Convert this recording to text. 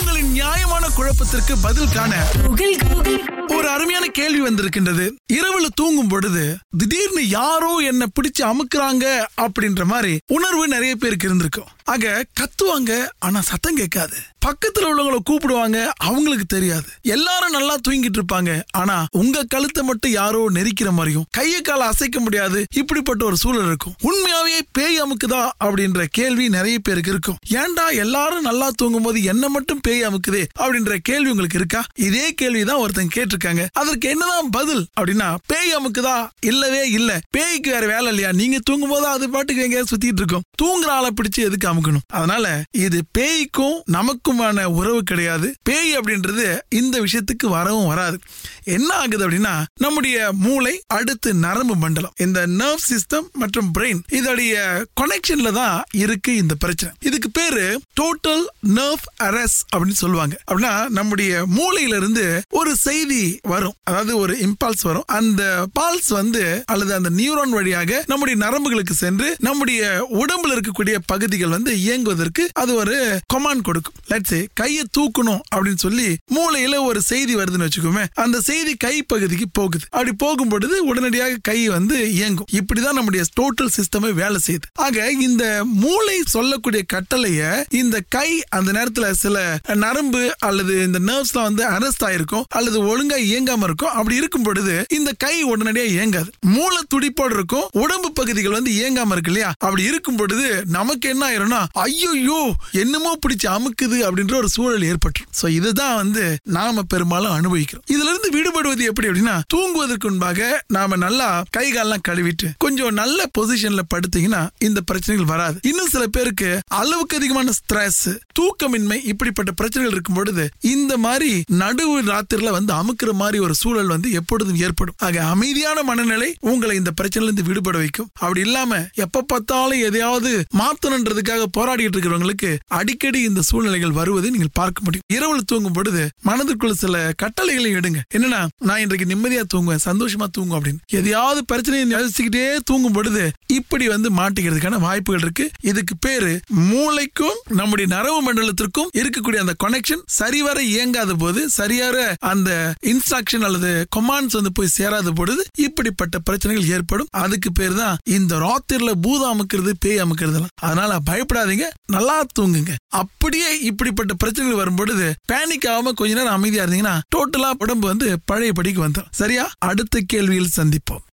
உங்களின் நியாயமான குழப்பத்திற்கு பதில் காண ஒரு அருமையான கேள்வி வந்திருக்கின்றது. இரவுல தூங்கும் பொழுது திடீர்னு யாரோ என்ன பிடிச்சு அமுக்குறாங்க அப்படின்ற மாதிரி உணர்வு நிறைய பேருக்கு இருந்திருக்கும். ஆக கத்துவாங்க ஆனா சத்தம் கேட்காது. பக்கத்துல உள்ளவங்களை கூப்பிடுவாங்க அவங்களுக்கு தெரியாது. எல்லாரும் நல்லா தூங்கிட்டு இருப்பாங்க. ஆனா உங்க கழுத்தை மட்டும் யாரோ நெரிக்கிற மாதிரியும் கையை கால அசைக்க முடியாது இப்படிப்பட்ட ஒரு சூழல் இருக்கும். உண்மையாவே பேய் அமுக்குதா அப்படின்ற கேள்வி நிறைய பேருக்கு இருக்கும். ஏன்டா எல்லாரும் நல்லா தூங்கும் போது என்ன மட்டும் பேய் அமுக்குதே அப்படின்ற கேள்வி உங்களுக்கு இருக்கா? இதே கேள்விதான் ஒருத்தங்க கேட்டிருக்காங்க. அதற்கு என்னதான் பதில் அப்படின்னா பேய் அமுக்குதா? இல்லவே இல்ல. பேய்க்கு வேற வேலை இல்லையா? நீங்க தூங்கும் போது அது பாட்டுக்கு எங்கேயாவது சுத்திட்டு இருக்கும். தூங்குற ஆளை பிடிச்சு எதுக்கு அமுக்கணும்? அதனால இது பேய்க்கும் நமக்கும் நமக்குமான உறவு கிடையாது. பேய் அப்படின்றது இந்த விஷயத்துக்கு வரவும் வராது. என்ன ஆகுது அப்படின்னா நம்முடைய மூளை அடுத்து நரம்பு மண்டலம். இந்த நர்வ் சிஸ்டம் மற்றும் பிரெயின் இதோடைய கனெக்ஷன்ல தான் இருக்கு இந்த பிரச்சனை. இதுக்கு பேரு டோட்டல் நர்வ் அரஸ் அப்படின்னு சொல்லுவாங்க. அப்படின்னா நம்முடைய மூளையில இருந்து ஒரு செய்தி வரும். அதாவது ஒரு இம்பால்ஸ் வரும். அந்த பால்ஸ் வந்து அல்லது அந்த நியூரான் வழியாக நம்முடைய நரம்புகளுக்கு சென்று நம்முடைய உடம்புல இருக்கக்கூடிய பகுதிகள் வந்து இயங்குவதற்கு அது ஒரு கொமாண்ட் கொடுக்கும். லட்ஸ் கையை தூக்கணும் அப்படின்னு சொல்லி மூளையில ஒரு செய்தி வருதுன்னு வச்சுக்கோமே அந்த செய்தி கை பகுதிக்கு போகுது. அப்படி போகும் பொழுது உடனடியாக கை வந்து இயங்கும். இப்படிதான் நம்முடைய டோட்டல் சிஸ்டமே வேலை செய்யுது. ஆக இந்த மூளை சொல்லக்கூடிய கட்டளைய இந்த கை அந்த நேரத்துல சில நரம்பு அல்லது இந்த நர்வ்ஸ் வந்து அரெஸ்ட் ஆயிருக்கும். அல்லது ஒழுங்கா இயங்காம இருக்கும். அப்படி இருக்கும் பொழுது இந்த கை உடனடியா இயங்காது. மூளை துடிப்போடு இருக்கும். உடம்பு பகுதிகள் வந்து இயங்காம இருக்கு இல்லையா? அப்படி இருக்கும் பொழுது நமக்கு என்ன ஆயிரும்னா ஐயோ என்னமோ பிடிச்சு அமுக்குது அப்படின்ற ஒரு சூழல் ஏற்பட்டுரும். இதுதான் வந்து நாம பெரும்பாலும் அனுபவிக்கிறோம். இதுல இருந்து விடுபடுவது எப்படி அப்படின்னா தூங்குவதற்கு முன்பாக நாம நல்லா கை காலெல்லாம் கழுவிட்டு கொஞ்சம் நல்ல பொசிஷன்ல படுத்தீங்கன்னா இந்த பிரச்சனைகள் வராது. இன்னும் சில பேருக்கு அளவுக்கு அதிகமான ஸ்ட்ரெஸ் தூக்கமின்மை இப்படிப்பட்ட பிரச்சனைகள் இருக்கும் பொழுது இந்த மாதிரி நடுவு ராத்திரில வந்து அமுக்குற மாதிரி ஒரு சூழல் வந்து எப்பொழுதும் ஏற்படும். ஆக அமைதியான மனநிலை உங்களை இந்த பிரச்சனையில இருந்து விடுபட வைக்கும். அப்படி இல்லாம எப்ப பார்த்தாலும் எதையாவது மாத்தணுன்றதுக்காக போராடிட்டு இருக்கிறவங்களுக்கு அடிக்கடி இந்த சூழ்நிலைகள் வருவதை நீங்கள் பார்க்க முடியும். இரவுல தூங்கும் பொழுது மனதுக்குள்ள சில கட்டளைகளை எடுங்க. என்னன்னா நான் இன்றைக்கு நிம்மதியா தூங்குவேன் சந்தோஷமா தூங்கும் அப்படின்னு. எதையாவது பிரச்சனையை யோசிச்சுக்கிட்டே தூங்கும் பொழுது இப்படி வந்து மாட்டிக்கிறதுக்கான வாய்ப்புகள் இருக்கு. இதுக்கு பேரு மூளைக்கும் நம்முடைய நரவு மண்டலத்திற்கும் இருக்கக்கூடிய அந்த கனெக்ஷன் சரிவர இயங்காத போது சரியார அந்த இன்ஸ்ட்ரக்ஷன் அல்லது கொமாண்ட்ஸ் வந்து போய் சேராத பொழுது இப்படிப்பட்ட பிரச்சனைகள் ஏற்படும். அதுக்கு பேர் தான் இந்த ராத்திரில பூதம் அமுக்கிறது பேய் அமுக்கிறதுலாம். அதனால பயப்படாதீங்க நல்லா தூங்குங்க. அப்படியே இப்படிப்பட்ட பிரச்சனைகள் வரும் பொழுது பேனிக் ஆகாம கொஞ்ச நேரம் அமைதியா இருந்தீங்கன்னா டோட்டலா உடம்பு வந்து பழைய படிக்கு வந்துடும் சரியா? அடுத்த கேள்வியில் சந்திப்போம்.